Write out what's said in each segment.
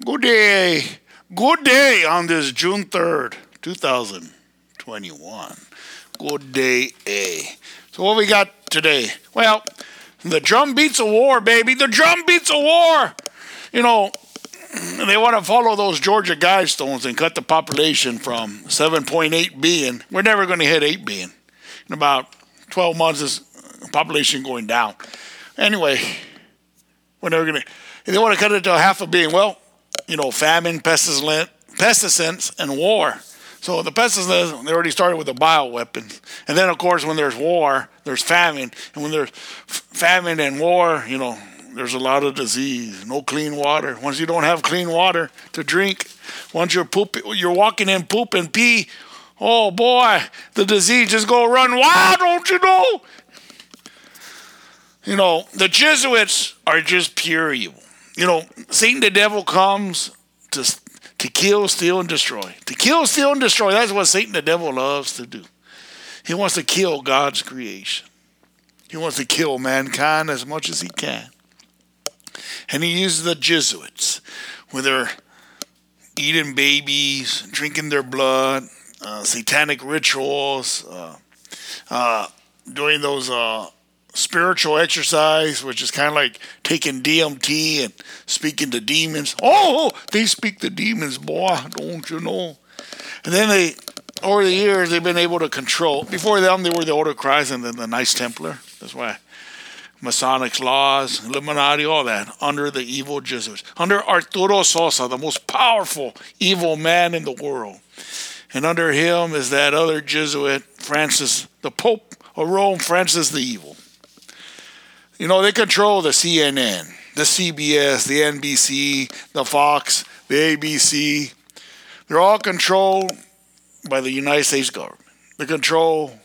Good day. Good day on this June 3rd, 2021. Good day, A. So, what we got today? Well, the drum beats of war, baby. The drum beats of war. You know, they want to follow those Georgia guidestones and cut the population from 7.8 billion. We're never going to hit 8 billion. In about 12 months, population going down. Anyway, we're never going to. They want to cut it to a half a billion. Well, you know, famine, pestilence, and war. So the pestilence, they already started with the bioweapons. And then, of course, when there's war, there's famine. And when there's famine and war, you know, there's a lot of disease. No clean water. Once you don't have clean water to drink, once you're poop, you're walking in poop and pee. Oh boy, the disease just go run wild, don't you know? You know, the Jesuits are just pure evil you know, Satan the devil comes to to kill, steal, and destroy. To kill, steal, and destroy. That's what Satan the devil loves to do. He wants to kill God's creation. He wants to kill mankind as much as he can. And he uses the Jesuits, where they're eating babies, drinking their blood, uh, satanic rituals, uh, uh, doing those uh, spiritual exercise, which is kind of like taking DMT and speaking to demons. Oh, oh, they speak to demons, boy, don't you know? And then they, over the years, they've been able to control. Before them, they were the Order of Christ and then the Knights Templar. That's why Masonic laws, Illuminati, all that, under the evil Jesuits. Under Arturo Sosa, the most powerful evil man in the world. And under him is that other Jesuit, Francis, the Pope of Rome, Francis the Evil. You know, they control the CNN, the CBS, the NBC, the Fox, the ABC. They're all controlled by the United States government. They're controlled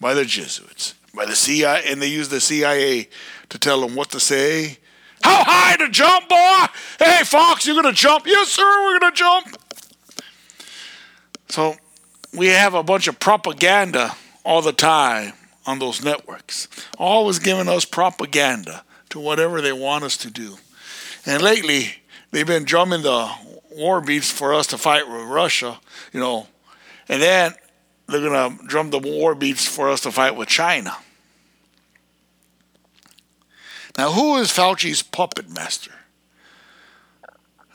by the Jesuits, by the CIA, and they use the CIA to tell them what to say. How high to jump, boy? Hey, Fox, you're going to jump? Yes, sir, we're going to jump. So we have a bunch of propaganda all the time on those networks, always giving us propaganda to whatever they want us to do. And lately, they've been drumming the war beats for us to fight with Russia, you know, and then they're going to drum the war beats for us to fight with China. Now, who is Fauci's puppet master?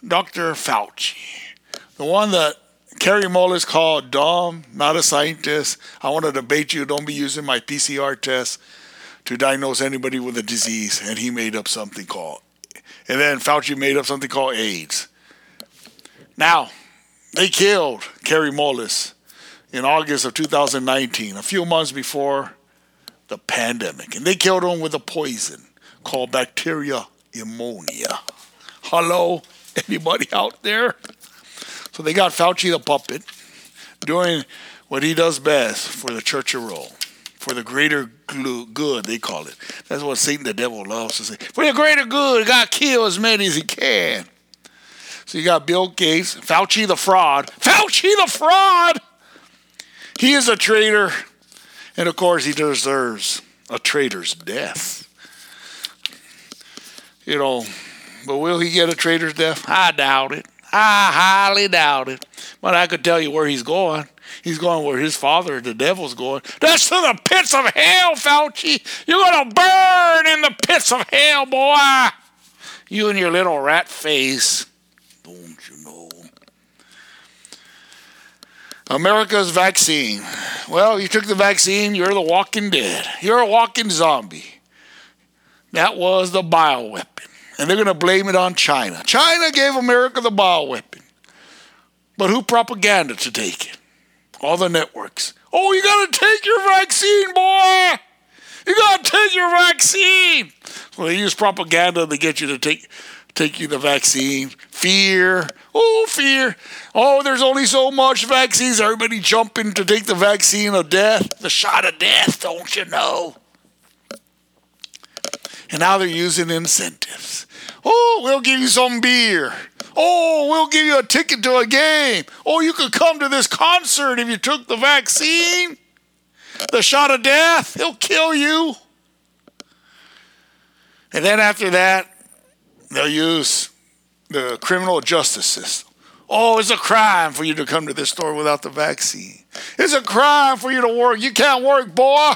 Dr. Fauci, the one that Kary Mullis called dumb, not a scientist. I want to debate you. Don't be using my PCR test to diagnose anybody with a disease. And he made up something called, and then Fauci made up something called AIDS. Now, they killed Kary Mullis in August of 2019, a few months before the pandemic. And they killed him with a poison called bacterial pneumonia. Hello, anybody out there? So they got Fauci the puppet doing what he does best for the church of Rome, for the greater good, they call it. That's what Satan the devil loves to say. For the greater good, God kill as many as he can. So you got Bill Gates, Fauci the fraud. Fauci the fraud! He is a traitor. And of course, he deserves a traitor's death. You know, but will he get a traitor's death? I doubt it. I highly doubt it. But I could tell you where he's going. He's going where his father, the devil's going. That's to the pits of hell, Fauci. You're going to burn in the pits of hell, boy. You and your little rat face. Don't you know? America's vaccine. Well, you took the vaccine, you're the walking dead. You're a walking zombie. That was the bioweapon and they're going to blame it on China. China gave America the ball bioweapon. But who propaganda to take it? All the networks. Oh, you got to take your vaccine, boy! You got to take your vaccine! So they use propaganda to get you to take take you the vaccine. Fear. Oh, fear. Oh, there's only so much vaccines. Everybody jumping to take the vaccine of death, the shot of death, don't you know? And now they're using incentives. Oh, we'll give you some beer. Oh, we'll give you a ticket to a game. Oh, you could come to this concert if you took the vaccine. The shot of death, he'll kill you. And then after that, they'll use the criminal justice system. Oh, it's a crime for you to come to this store without the vaccine. It's a crime for you to work. You can't work, boy.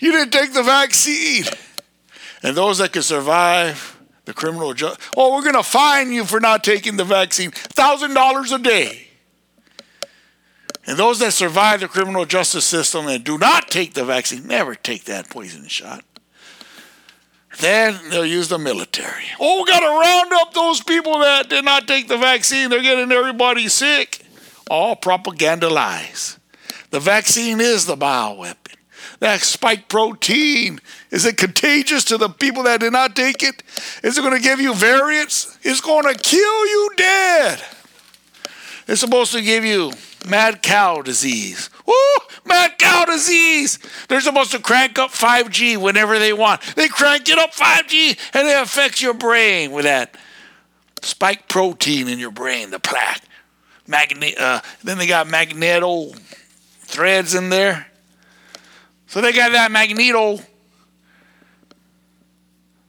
You didn't take the vaccine. And those that can survive the criminal justice, oh, we're going to fine you for not taking the vaccine. $1,000 a day. And those that survive the criminal justice system and do not take the vaccine, never take that poison shot. Then they'll use the military. Oh, we got to round up those people that did not take the vaccine. They're getting everybody sick. All propaganda lies. The vaccine is the bioweapon. That spike protein, is it contagious to the people that did not take it? Is it going to give you variants? It's going to kill you dead. It's supposed to give you mad cow disease. Woo! Mad cow disease. They're supposed to crank up 5G whenever they want. They crank it up 5G and it affects your brain with that spike protein in your brain, the plaque. Magne- uh, then they got magneto threads in there. So they got that magneto.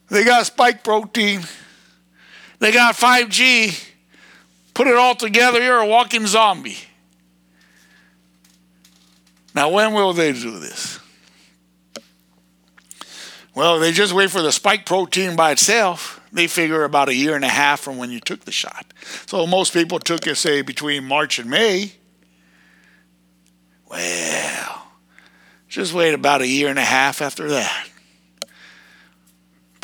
They got spike protein. They got 5G. Put it all together, you're a walking zombie. Now, when will they do this? Well, they just wait for the spike protein by itself. They figure about a year and a half from when you took the shot. So most people took it, say, between March and May. Well, just wait about a year and a half after that.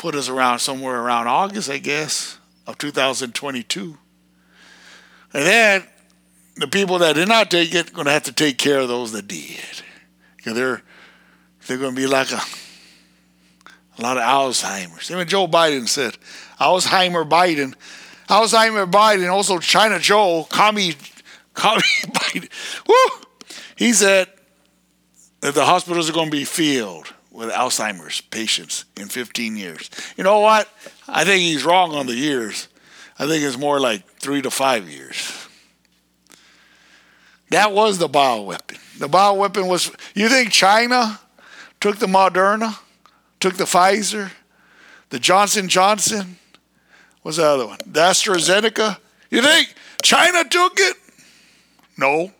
Put us around somewhere around August, I guess, of 2022. And then the people that did not take it are going to have to take care of those that did. Because they're, they're going to be like a, a lot of Alzheimer's. Even Joe Biden said, Alzheimer Biden, Alzheimer Biden, also China Joe, commie, commie Biden. Woo! He said that the hospitals are going to be filled with Alzheimer's patients in 15 years. You know what? I think he's wrong on the years. I think it's more like three to five years. That was the bioweapon. The bioweapon was, you think China took the Moderna, took the Pfizer, the Johnson Johnson, what's the other one? The AstraZeneca? You think China took it? No.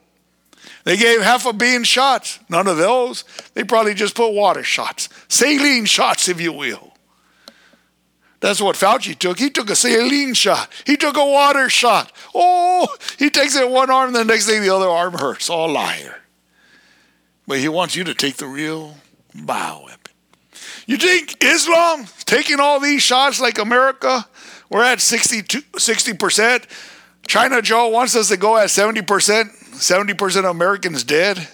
They gave half a billion shots. None of those. They probably just put water shots, saline shots, if you will. That's what Fauci took. He took a saline shot. He took a water shot. Oh, he takes it one arm, and the next thing the other arm hurts. All liar. But he wants you to take the real bioweapon. You think Islam taking all these shots like America? We're at 62, 60%. China Joe wants us to go at 70%. 70% of Americans dead.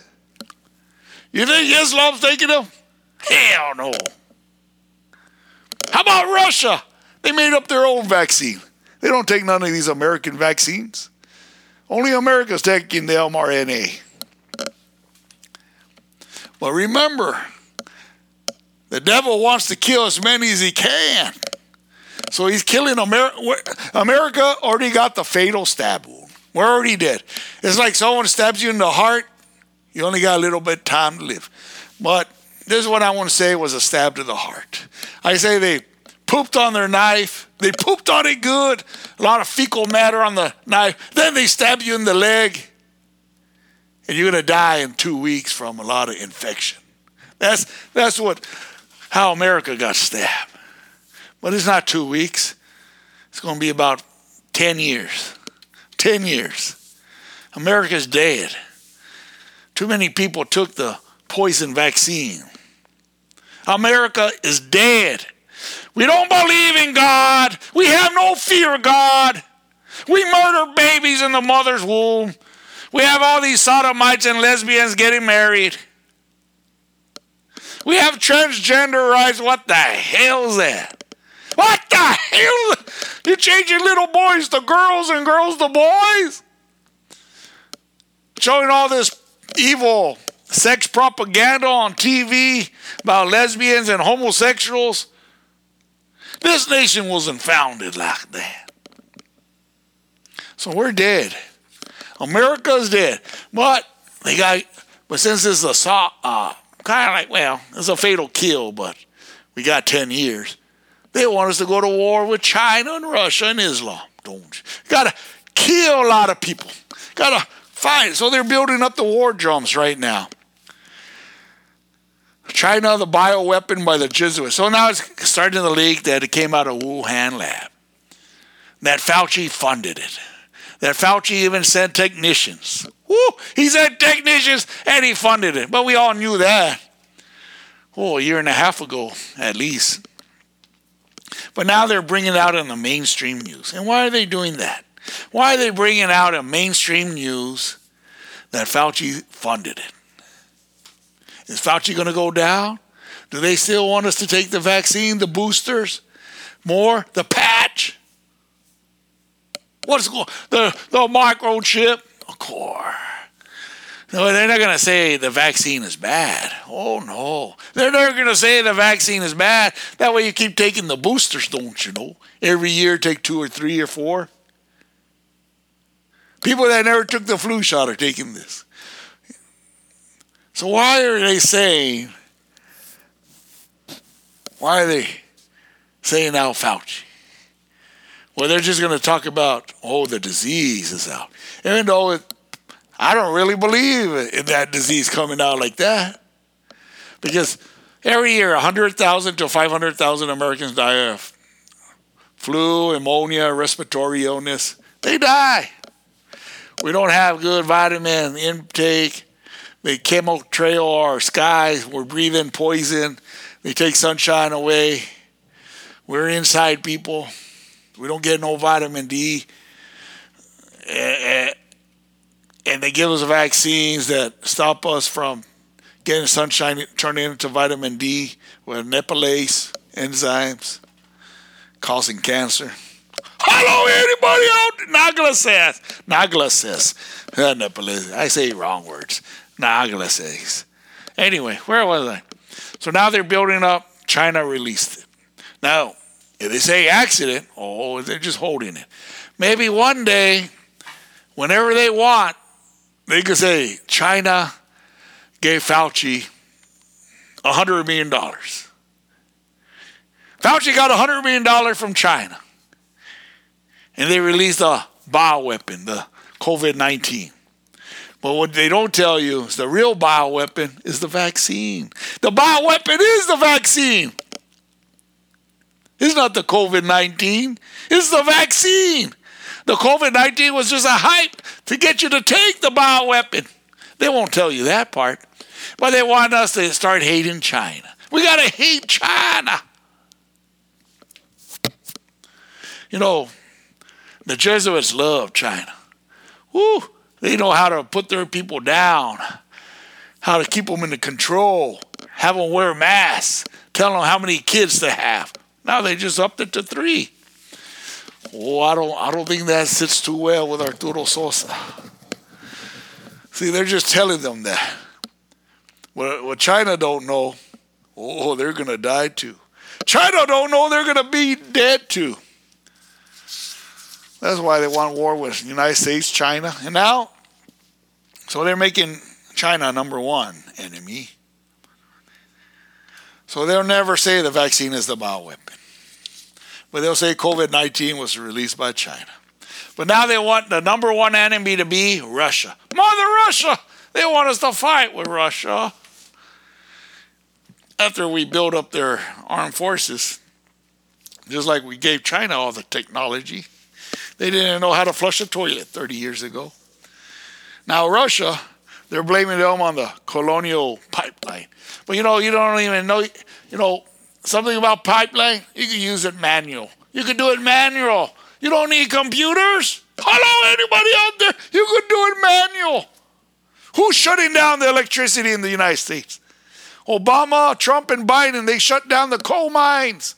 You think Islam's taking them? Hell no. How about Russia? They made up their own vaccine. They don't take none of these American vaccines. Only America's taking the mRNA. But remember, the devil wants to kill as many as he can. So he's killing America. America already got the fatal stab wound. We're already dead. It's like someone stabs you in the heart. You only got a little bit time to live. But this is what I want to say was a stab to the heart. I say they pooped on their knife. They pooped on it good. A lot of fecal matter on the knife. Then they stab you in the leg. And you're going to die in two weeks from a lot of infection. That's, that's what, how America got stabbed. But it's not two weeks. It's going to be about 10 years. 10 years. America's dead. Too many people took the poison vaccine. America is dead. We don't believe in God. We have no fear of God. We murder babies in the mother's womb. We have all these sodomites and lesbians getting married. We have transgender rights. What the hell's that? What the hell? You're changing little boys to girls and girls to boys? Showing all this evil sex propaganda on TV about lesbians and homosexuals. This nation wasn't founded like that. So we're dead. America's dead. But they got, but since it's a uh, kind of like, well, it's a fatal kill, but we got 10 years. They want us to go to war with China and Russia and Islam. don't you? Gotta kill a lot of people. Gotta fight. So they're building up the war drums right now. China, the bioweapon by the Jesuits. So now it's starting to leak that it came out of Wuhan lab. That Fauci funded it. That Fauci even sent technicians. Woo! He sent technicians and he funded it. But we all knew that. Oh, a year and a half ago, at least. But now they're bringing it out in the mainstream news. And why are they doing that? Why are they bringing out in mainstream news that Fauci funded it? Is Fauci going to go down? Do they still want us to take the vaccine, the boosters, more, the patch? What's going the the microchip? Of course. No, they're not going to say the vaccine is bad. Oh no, they're never going to say the vaccine is bad. That way, you keep taking the boosters, don't you know? Every year, take two or three or four. People that never took the flu shot are taking this. So why are they saying? Why are they saying now Fauci? Well, they're just going to talk about, oh, the disease is out. Even though it, I don't really believe in that disease coming out like that. Because every year, 100,000 to 500,000 Americans die of flu, pneumonia, respiratory illness. They die. We don't have good vitamin intake. They chemtrail our skies. We're breathing poison. They take sunshine away. We're inside people. We don't get no vitamin D. And they give us vaccines that stop us from getting sunshine turning into vitamin D with nagalase enzymes causing cancer. Hello, anybody out? Nagla says. Nagla I say wrong words. Nagla. Anyway, where was I? So now they're building up. China released it. Now, if they say accident, oh, they're just holding it. Maybe one day, whenever they want, they could say China gave Fauci $100 million. Fauci got $100 million from China. And they released a bioweapon, the COVID 19. But what they don't tell you is the real bioweapon is the vaccine. The bioweapon is the vaccine. It's not the COVID 19, it's the vaccine. The COVID 19 was just a hype to get you to take the bioweapon. They won't tell you that part. But they want us to start hating China. We got to hate China. You know, the Jesuits love China. Woo! They know how to put their people down, how to keep them in the control, have them wear masks, tell them how many kids to have. Now they just upped it to three. Oh, I don't, I don't think that sits too well with Arturo Sosa. See, they're just telling them that. What, what China don't know, oh, they're gonna die too. China don't know they're gonna be dead too. That's why they want war with the United States, China, and now, so they're making China number one enemy. So they'll never say the vaccine is the bioweapon. But they'll say COVID 19 was released by China. But now they want the number one enemy to be Russia. Mother Russia! They want us to fight with Russia. After we build up their armed forces, just like we gave China all the technology. They didn't know how to flush a toilet 30 years ago. Now, Russia, they're blaming them on the colonial pipeline. But you know, you don't even know, you know, something about pipeline, you can use it manual. You can do it manual. You don't need computers. Hello, anybody out there? You could do it manual. Who's shutting down the electricity in the United States? Obama, Trump, and Biden, they shut down the coal mines.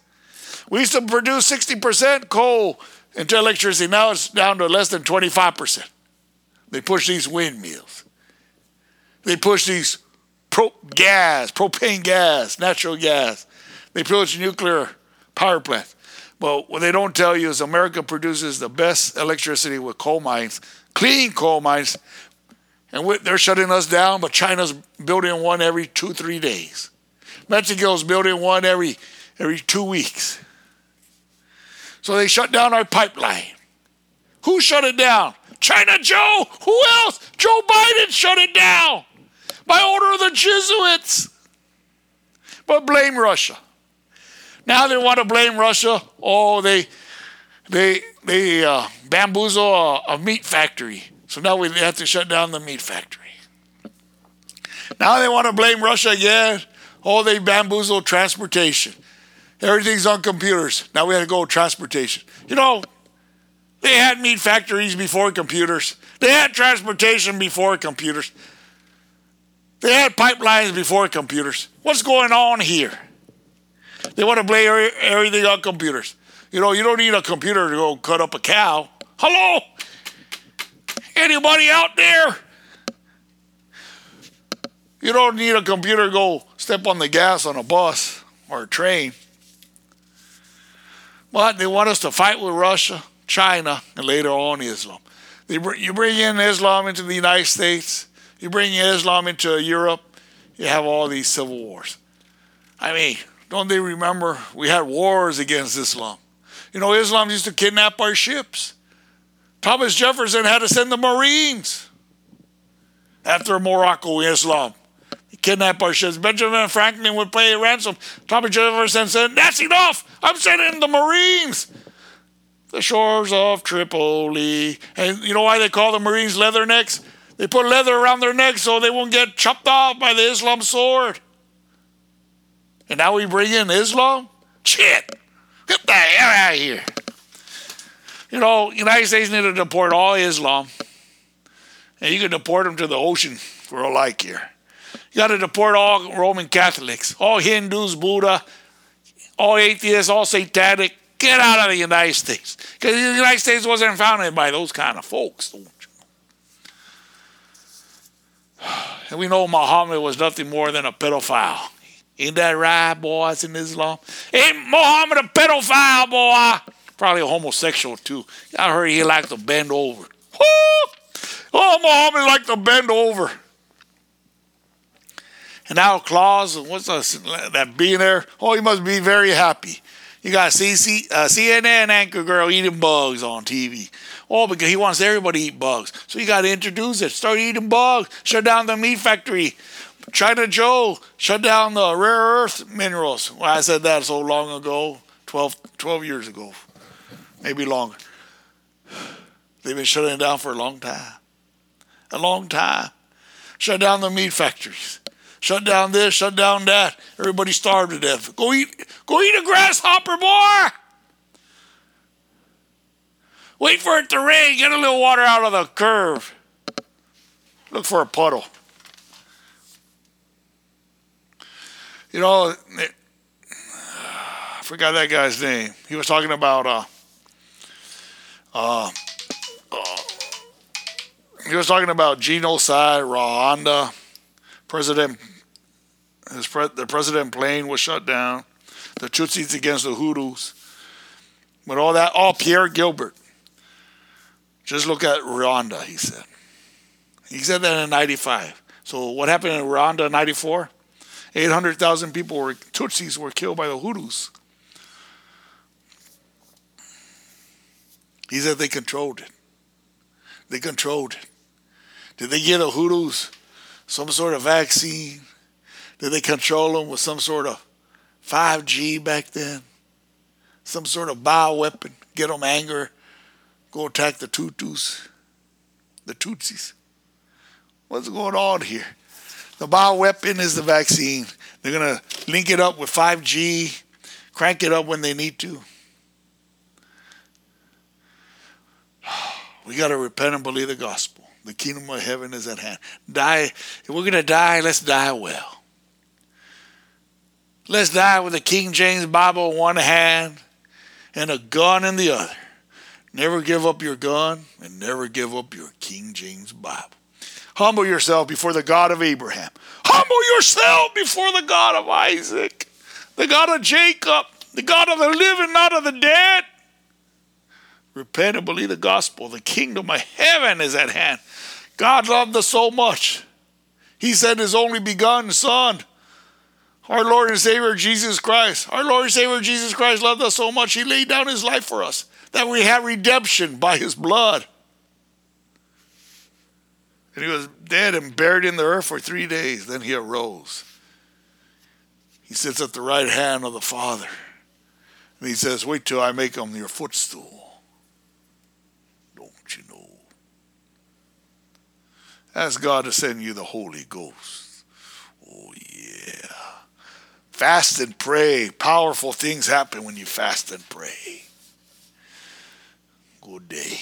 We used to produce 60% coal into electricity. Now it's down to less than 25%. They push these windmills. They push these pro- gas, propane gas, natural gas. They push nuclear power plants. But what they don't tell you is America produces the best electricity with coal mines, clean coal mines, and they're shutting us down, but China's building one every two, three days. Mexico's building one every every two weeks. So they shut down our pipeline. Who shut it down? China Joe. Who else? Joe Biden shut it down by order of the Jesuits. But blame Russia. Now they want to blame Russia. Oh, they they they uh, bamboozle a, a meat factory. So now we have to shut down the meat factory. Now they want to blame Russia again. Oh, they bamboozle transportation. Everything's on computers. Now we have to go transportation. You know, they had meat factories before computers. They had transportation before computers. They had pipelines before computers. What's going on here? They want to blame everything on computers. You know, you don't need a computer to go cut up a cow. Hello? Anybody out there? You don't need a computer to go step on the gas on a bus or a train. But they want us to fight with Russia, China, and later on Islam. They, you bring in Islam into the United States, you bring Islam into Europe, you have all these civil wars. I mean, don't they remember we had wars against Islam? You know, Islam used to kidnap our ships. Thomas Jefferson had to send the Marines after Morocco Islam. He kidnapped our ships. Benjamin Franklin would pay a ransom. Thomas Jefferson said, That's enough. I'm sending the Marines. The shores of Tripoli. And you know why they call the Marines leathernecks? They put leather around their necks so they won't get chopped off by the Islam sword. And now we bring in Islam? Shit. Get the hell out of here. You know, United States need to deport all Islam. And you can deport them to the ocean for a like here. You got to deport all Roman Catholics, all Hindus, Buddha, all atheists, all satanic. Get out of the United States. Because the United States wasn't founded by those kind of folks. Don't you? And we know Muhammad was nothing more than a pedophile. Ain't that right, boys in Islam? Ain't Muhammad a pedophile, boy? Probably a homosexual, too. I heard he liked to bend over. Woo! Oh, Muhammad liked to bend over. And now Klaus, what's that being there? Oh, he must be very happy. You got CC, uh, CNN anchor girl eating bugs on TV. Oh, because he wants everybody to eat bugs. So you got to introduce it. Start eating bugs. Shut down the meat factory. China Joe shut down the rare earth minerals. Well, I said that so long ago, 12, 12 years ago, maybe longer. They've been shutting it down for a long time. A long time. Shut down the meat factories. Shut down this, shut down that. Everybody starved to death. Go eat, go eat a grasshopper, boy. Wait for it to rain. Get a little water out of the curve. Look for a puddle. You know, I forgot that guy's name. He was talking about uh, uh, uh, he was talking about genocide, Rwanda. President, his pre- the president plane was shut down. The Tutsis against the Hutus. But all that, all Pierre Gilbert. Just look at Rwanda, he said. He said that in 95. So what happened in Rwanda in 94? 800,000 people were, Tutsis were killed by the Hutus. He said they controlled it. They controlled it. Did they give the Hutus some sort of vaccine? Did they control them with some sort of 5G back then? Some sort of bioweapon? Get them anger? Go attack the Tutus? The Tutsis? What's going on here? The bioweapon is the vaccine. They're going to link it up with 5G, crank it up when they need to. We got to repent and believe the gospel. The kingdom of heaven is at hand. Die. If we're going to die, let's die well. Let's die with the King James Bible in one hand and a gun in the other. Never give up your gun and never give up your King James Bible. Humble yourself before the God of Abraham. Humble yourself before the God of Isaac, the God of Jacob, the God of the living, not of the dead. Repent and believe the gospel. The kingdom of heaven is at hand. God loved us so much. He sent his only begotten Son, our Lord and Savior Jesus Christ. Our Lord and Savior Jesus Christ loved us so much, he laid down his life for us. that we have redemption by his blood. And he was dead and buried in the earth for three days. Then he arose. He sits at the right hand of the Father. And he says, Wait till I make him your footstool. Don't you know? Ask God to send you the Holy Ghost. Oh, yeah. Fast and pray. Powerful things happen when you fast and pray. Good day.